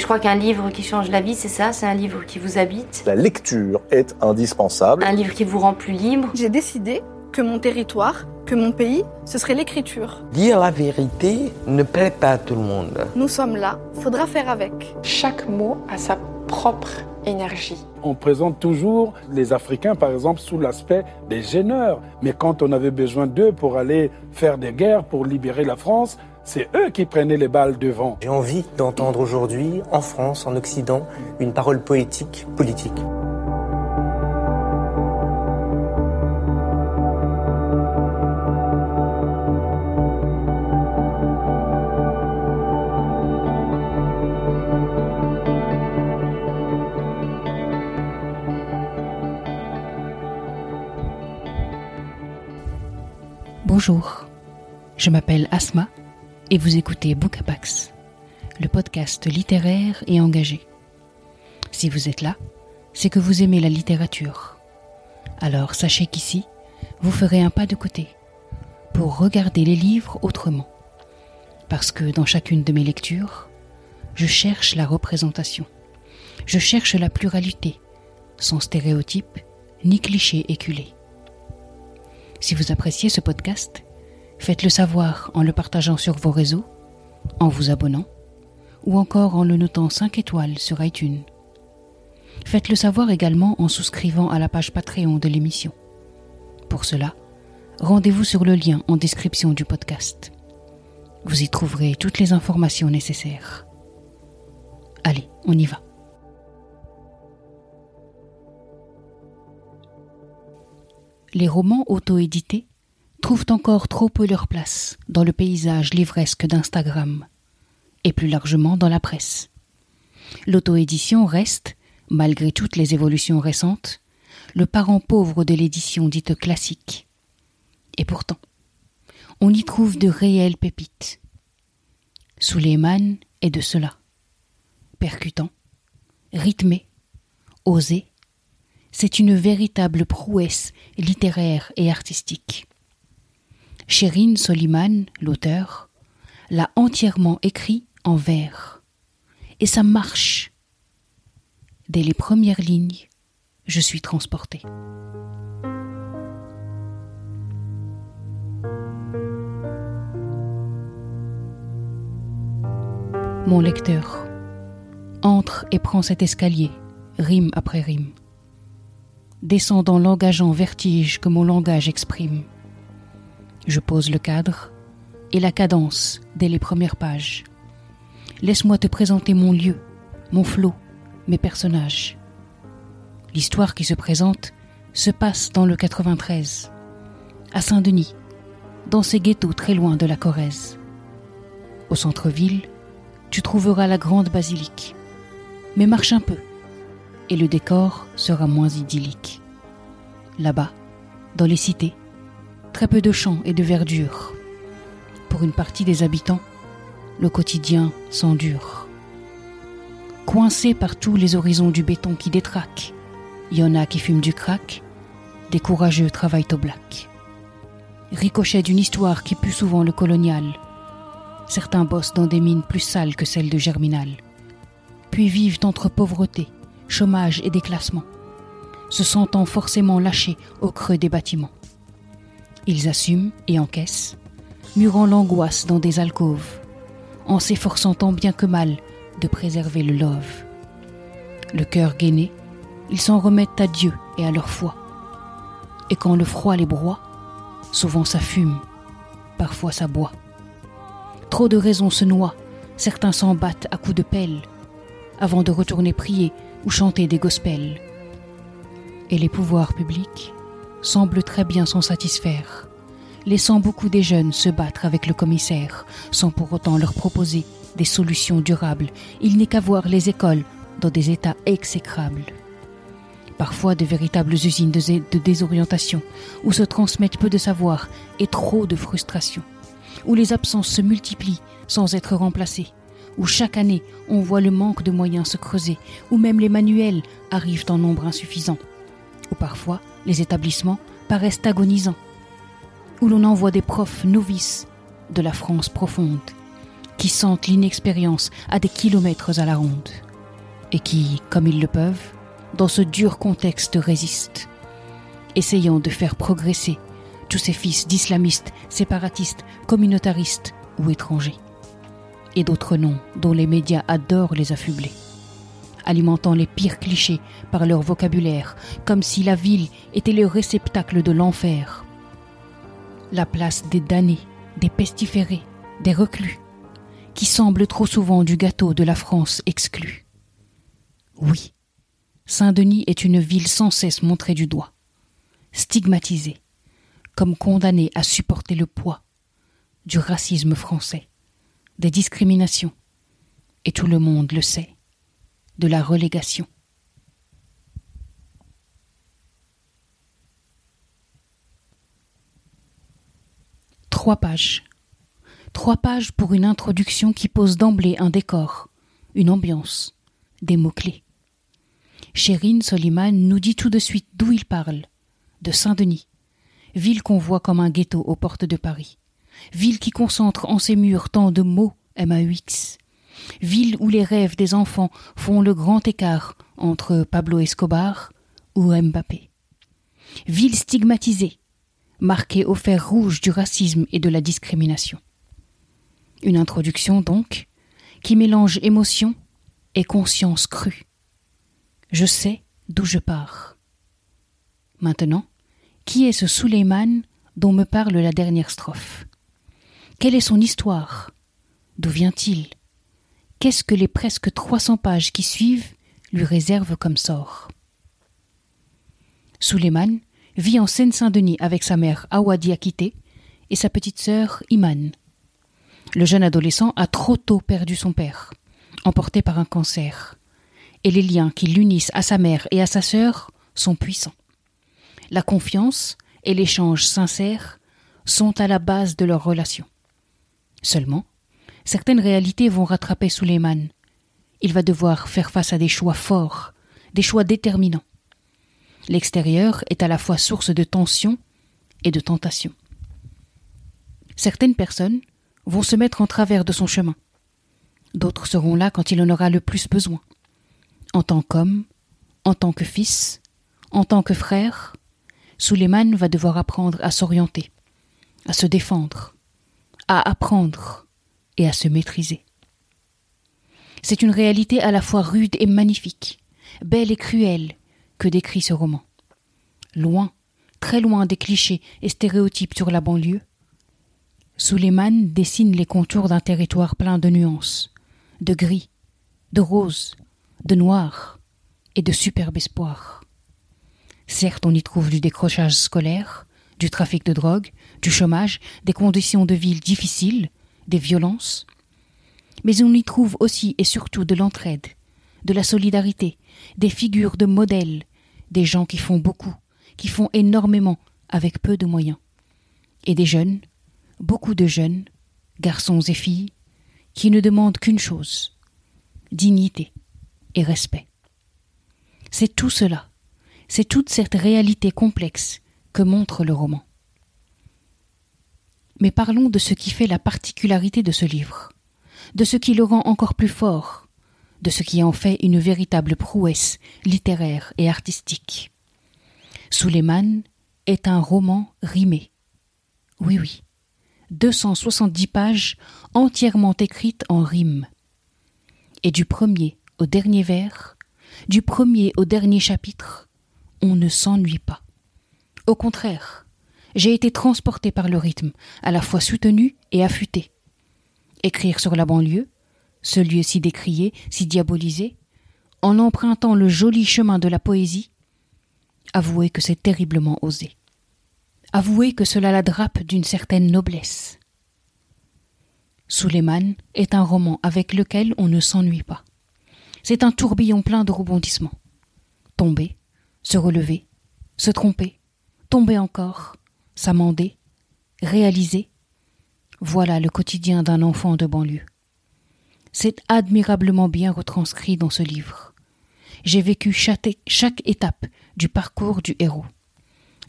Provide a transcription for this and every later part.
Et je crois qu'un livre qui change la vie, c'est ça, c'est un livre qui vous habite? La lecture est indispensable. Un livre qui vous rend plus libre? J'ai décidé que mon territoire, que mon pays, ce serait l'écriture. Dire la vérité ne plaît pas à tout le monde. Nous sommes là, faudra faire avec. Chaque mot a sa propre énergie. On présente toujours les Africains, par exemple, sous l'aspect des gêneurs. Mais quand on avait besoin d'eux pour aller faire des guerres, pour libérer la France, c'est eux qui prenaient les balles devant. J'ai envie d'entendre aujourd'hui, en France, en Occident, une parole poétique, politique. Bonjour, je m'appelle Asma et vous écoutez Bookapax, le podcast littéraire et engagé. Si vous êtes là, c'est que vous aimez la littérature. Alors sachez qu'ici, vous ferez un pas de côté pour regarder les livres autrement. Parce que dans chacune de mes lectures, je cherche la représentation. Je cherche la pluralité, sans stéréotypes ni clichés éculés. Si vous appréciez ce podcast, faites-le savoir en le partageant sur vos réseaux, en vous abonnant ou encore en le notant 5 étoiles sur iTunes. Faites-le savoir également en souscrivant à la page Patreon de l'émission. Pour cela, rendez-vous sur le lien en description du podcast. Vous y trouverez toutes les informations nécessaires. Allez, on y va. les romans auto-édités trouvent encore trop peu leur place dans le paysage livresque d'Instagram et plus largement dans la presse. L'auto-édition reste, malgré toutes les évolutions récentes, le parent pauvre de l'édition dite classique. Et pourtant, on y trouve de réelles pépites. Suleiman est de cela. Percutant, rythmé, osé, c'est une véritable prouesse littéraire et artistique. Sherine Soliman, l'auteur, l'a entièrement écrit en vers. Et ça marche. Dès les premières lignes, je suis transportée. Mon lecteur entre et prend cet escalier, rime après rime descendant l'engageant vertige que mon langage exprime. Je pose le cadre et la cadence dès les premières pages. Laisse-moi te présenter mon lieu, mon flot, mes personnages. L'histoire qui se présente se passe dans le 93, à Saint-Denis, dans ces ghettos très loin de la Corrèze. Au centre-ville, tu trouveras la grande basilique. Mais marche un peu, et le décor sera moins idyllique. Là-bas, dans les cités, très peu de champs et de verdure. Pour une partie des habitants, le quotidien s'endure. Coincés par tous les horizons du béton qui détraquent, il y en a qui fument du crack, des courageux travaillent au black. Ricochet d'une histoire qui pue souvent le colonial. Certains bossent dans des mines plus sales que celles de Germinal. Puis vivent entre pauvreté, chômage et déclassement, se sentant forcément lâchés au creux des bâtiments. Ils assument et encaissent, murant l'angoisse dans des alcôves, en s'efforçant tant bien que mal de préserver le love. Le cœur gainé, ils s'en remettent à Dieu et à leur foi. Et quand le froid les broie, souvent ça fume, parfois ça boit. Trop de raisons se noient, certains s'en battent à coups de pelle, avant de retourner prier ou chanter des gospels. Et les pouvoirs publics semblent très bien s'en satisfaire, laissant beaucoup des jeunes se battre avec le commissaire, sans pour autant leur proposer des solutions durables. Il n'est qu'à voir les écoles dans des états exécrables. Parfois de véritables usines de, désorientation, où se transmettent peu de savoir et trop de frustration, où les absences se multiplient sans être remplacées, où chaque année on voit le manque de moyens se creuser, où même les manuels arrivent en nombre insuffisant, où parfois les établissements paraissent agonisants, où l'on envoie des profs novices de la France profonde, qui sentent l'inexpérience à des kilomètres à la ronde, et qui, comme ils le peuvent, dans ce dur contexte résistent, essayant de faire progresser tous ces fils d'islamistes, séparatistes, communautaristes ou étrangers, et d'autres noms dont les médias adorent les affubler alimentant les pires clichés par leur vocabulaire, comme si la ville était le réceptacle de l'enfer. La place des damnés, des pestiférés, des reclus, qui semblent trop souvent du gâteau de la France exclue. Oui, Saint-Denis est une ville sans cesse montrée du doigt, stigmatisée, comme condamnée à supporter le poids du racisme français, des discriminations, et tout le monde le sait de la relégation. Trois pages. Trois pages pour une introduction qui pose d'emblée un décor, une ambiance, des mots-clés. Chérine Soliman nous dit tout de suite d'où il parle, de Saint-Denis, ville qu'on voit comme un ghetto aux portes de Paris, ville qui concentre en ses murs tant de mots MAUX, ville où les rêves des enfants font le grand écart entre Pablo Escobar ou Mbappé. Ville stigmatisée, marquée au fer rouge du racisme et de la discrimination. Une introduction donc qui mélange émotion et conscience crue. Je sais d'où je pars. Maintenant, qui est ce Suleiman dont me parle la dernière strophe? Quelle est son histoire? D'où vient-il? Qu'est-ce que les presque 300 pages qui suivent lui réservent comme sort Suleiman vit en Seine-Saint-Denis avec sa mère Awadi Akité et sa petite sœur Iman. Le jeune adolescent a trop tôt perdu son père, emporté par un cancer, et les liens qui l'unissent à sa mère et à sa sœur sont puissants. La confiance et l'échange sincère sont à la base de leur relation. Seulement, certaines réalités vont rattraper Suleiman. Il va devoir faire face à des choix forts, des choix déterminants. L'extérieur est à la fois source de tension et de tentation. Certaines personnes vont se mettre en travers de son chemin. D'autres seront là quand il en aura le plus besoin. En tant qu'homme, en tant que fils, en tant que frère, Suleiman va devoir apprendre à s'orienter, à se défendre, à apprendre, et à se maîtriser. C'est une réalité à la fois rude et magnifique, belle et cruelle, que décrit ce roman. Loin, très loin des clichés et stéréotypes sur la banlieue, Suleiman dessine les contours d'un territoire plein de nuances, de gris, de rose, de noir et de superbe espoir. Certes, on y trouve du décrochage scolaire, du trafic de drogue, du chômage, des conditions de vie difficiles, des violences, mais on y trouve aussi et surtout de l'entraide, de la solidarité, des figures de modèles, des gens qui font beaucoup, qui font énormément avec peu de moyens, et des jeunes, beaucoup de jeunes, garçons et filles, qui ne demandent qu'une chose dignité et respect. C'est tout cela, c'est toute cette réalité complexe que montre le roman. Mais parlons de ce qui fait la particularité de ce livre, de ce qui le rend encore plus fort, de ce qui en fait une véritable prouesse littéraire et artistique. Suleiman est un roman rimé. Oui, oui. 270 pages entièrement écrites en rime. Et du premier au dernier vers, du premier au dernier chapitre, on ne s'ennuie pas. Au contraire, j'ai été transporté par le rythme, à la fois soutenu et affûté. Écrire sur la banlieue, ce lieu si décrié, si diabolisé, en empruntant le joli chemin de la poésie, avouez que c'est terriblement osé. Avouez que cela la drape d'une certaine noblesse. Suleiman est un roman avec lequel on ne s'ennuie pas. C'est un tourbillon plein de rebondissements. Tomber, se relever, se tromper, tomber encore, s'amender, réaliser. Voilà le quotidien d'un enfant de banlieue. C'est admirablement bien retranscrit dans ce livre. J'ai vécu chaque, chaque étape du parcours du héros.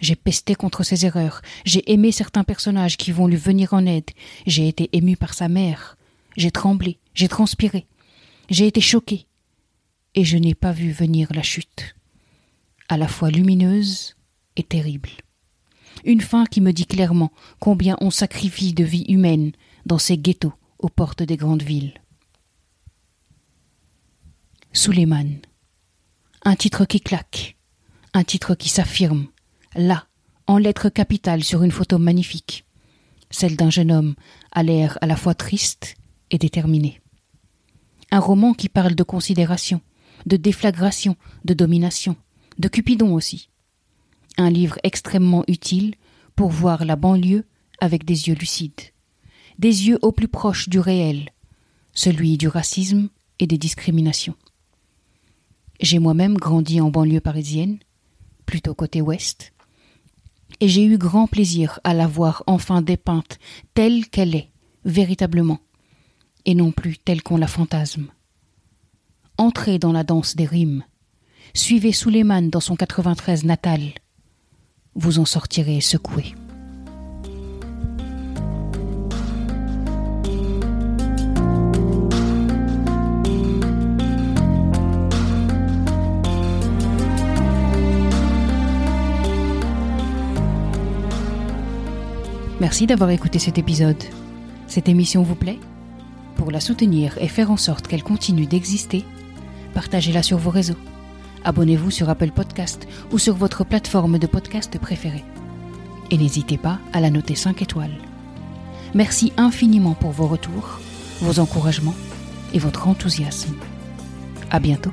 J'ai pesté contre ses erreurs, j'ai aimé certains personnages qui vont lui venir en aide, j'ai été ému par sa mère, j'ai tremblé, j'ai transpiré, j'ai été choqué, et je n'ai pas vu venir la chute, à la fois lumineuse et terrible. Une fin qui me dit clairement combien on sacrifie de vies humaines dans ces ghettos aux portes des grandes villes. Suleiman. Un titre qui claque, un titre qui s'affirme, là, en lettres capitales sur une photo magnifique, celle d'un jeune homme à l'air à la fois triste et déterminé. Un roman qui parle de considération, de déflagration, de domination, de Cupidon aussi. Un livre extrêmement utile pour voir la banlieue avec des yeux lucides, des yeux au plus proche du réel, celui du racisme et des discriminations. J'ai moi-même grandi en banlieue parisienne, plutôt côté ouest, et j'ai eu grand plaisir à la voir enfin dépeinte telle qu'elle est, véritablement, et non plus telle qu'on la fantasme. Entrez dans la danse des rimes, suivez Suleiman dans son 93 natal, vous en sortirez secoué. Merci d'avoir écouté cet épisode. Cette émission vous plaît? Pour la soutenir et faire en sorte qu'elle continue d'exister, partagez-la sur vos réseaux. Abonnez-vous sur Apple Podcast ou sur votre plateforme de podcast préférée. Et n'hésitez pas à la noter 5 étoiles. Merci infiniment pour vos retours, vos encouragements et votre enthousiasme. À bientôt.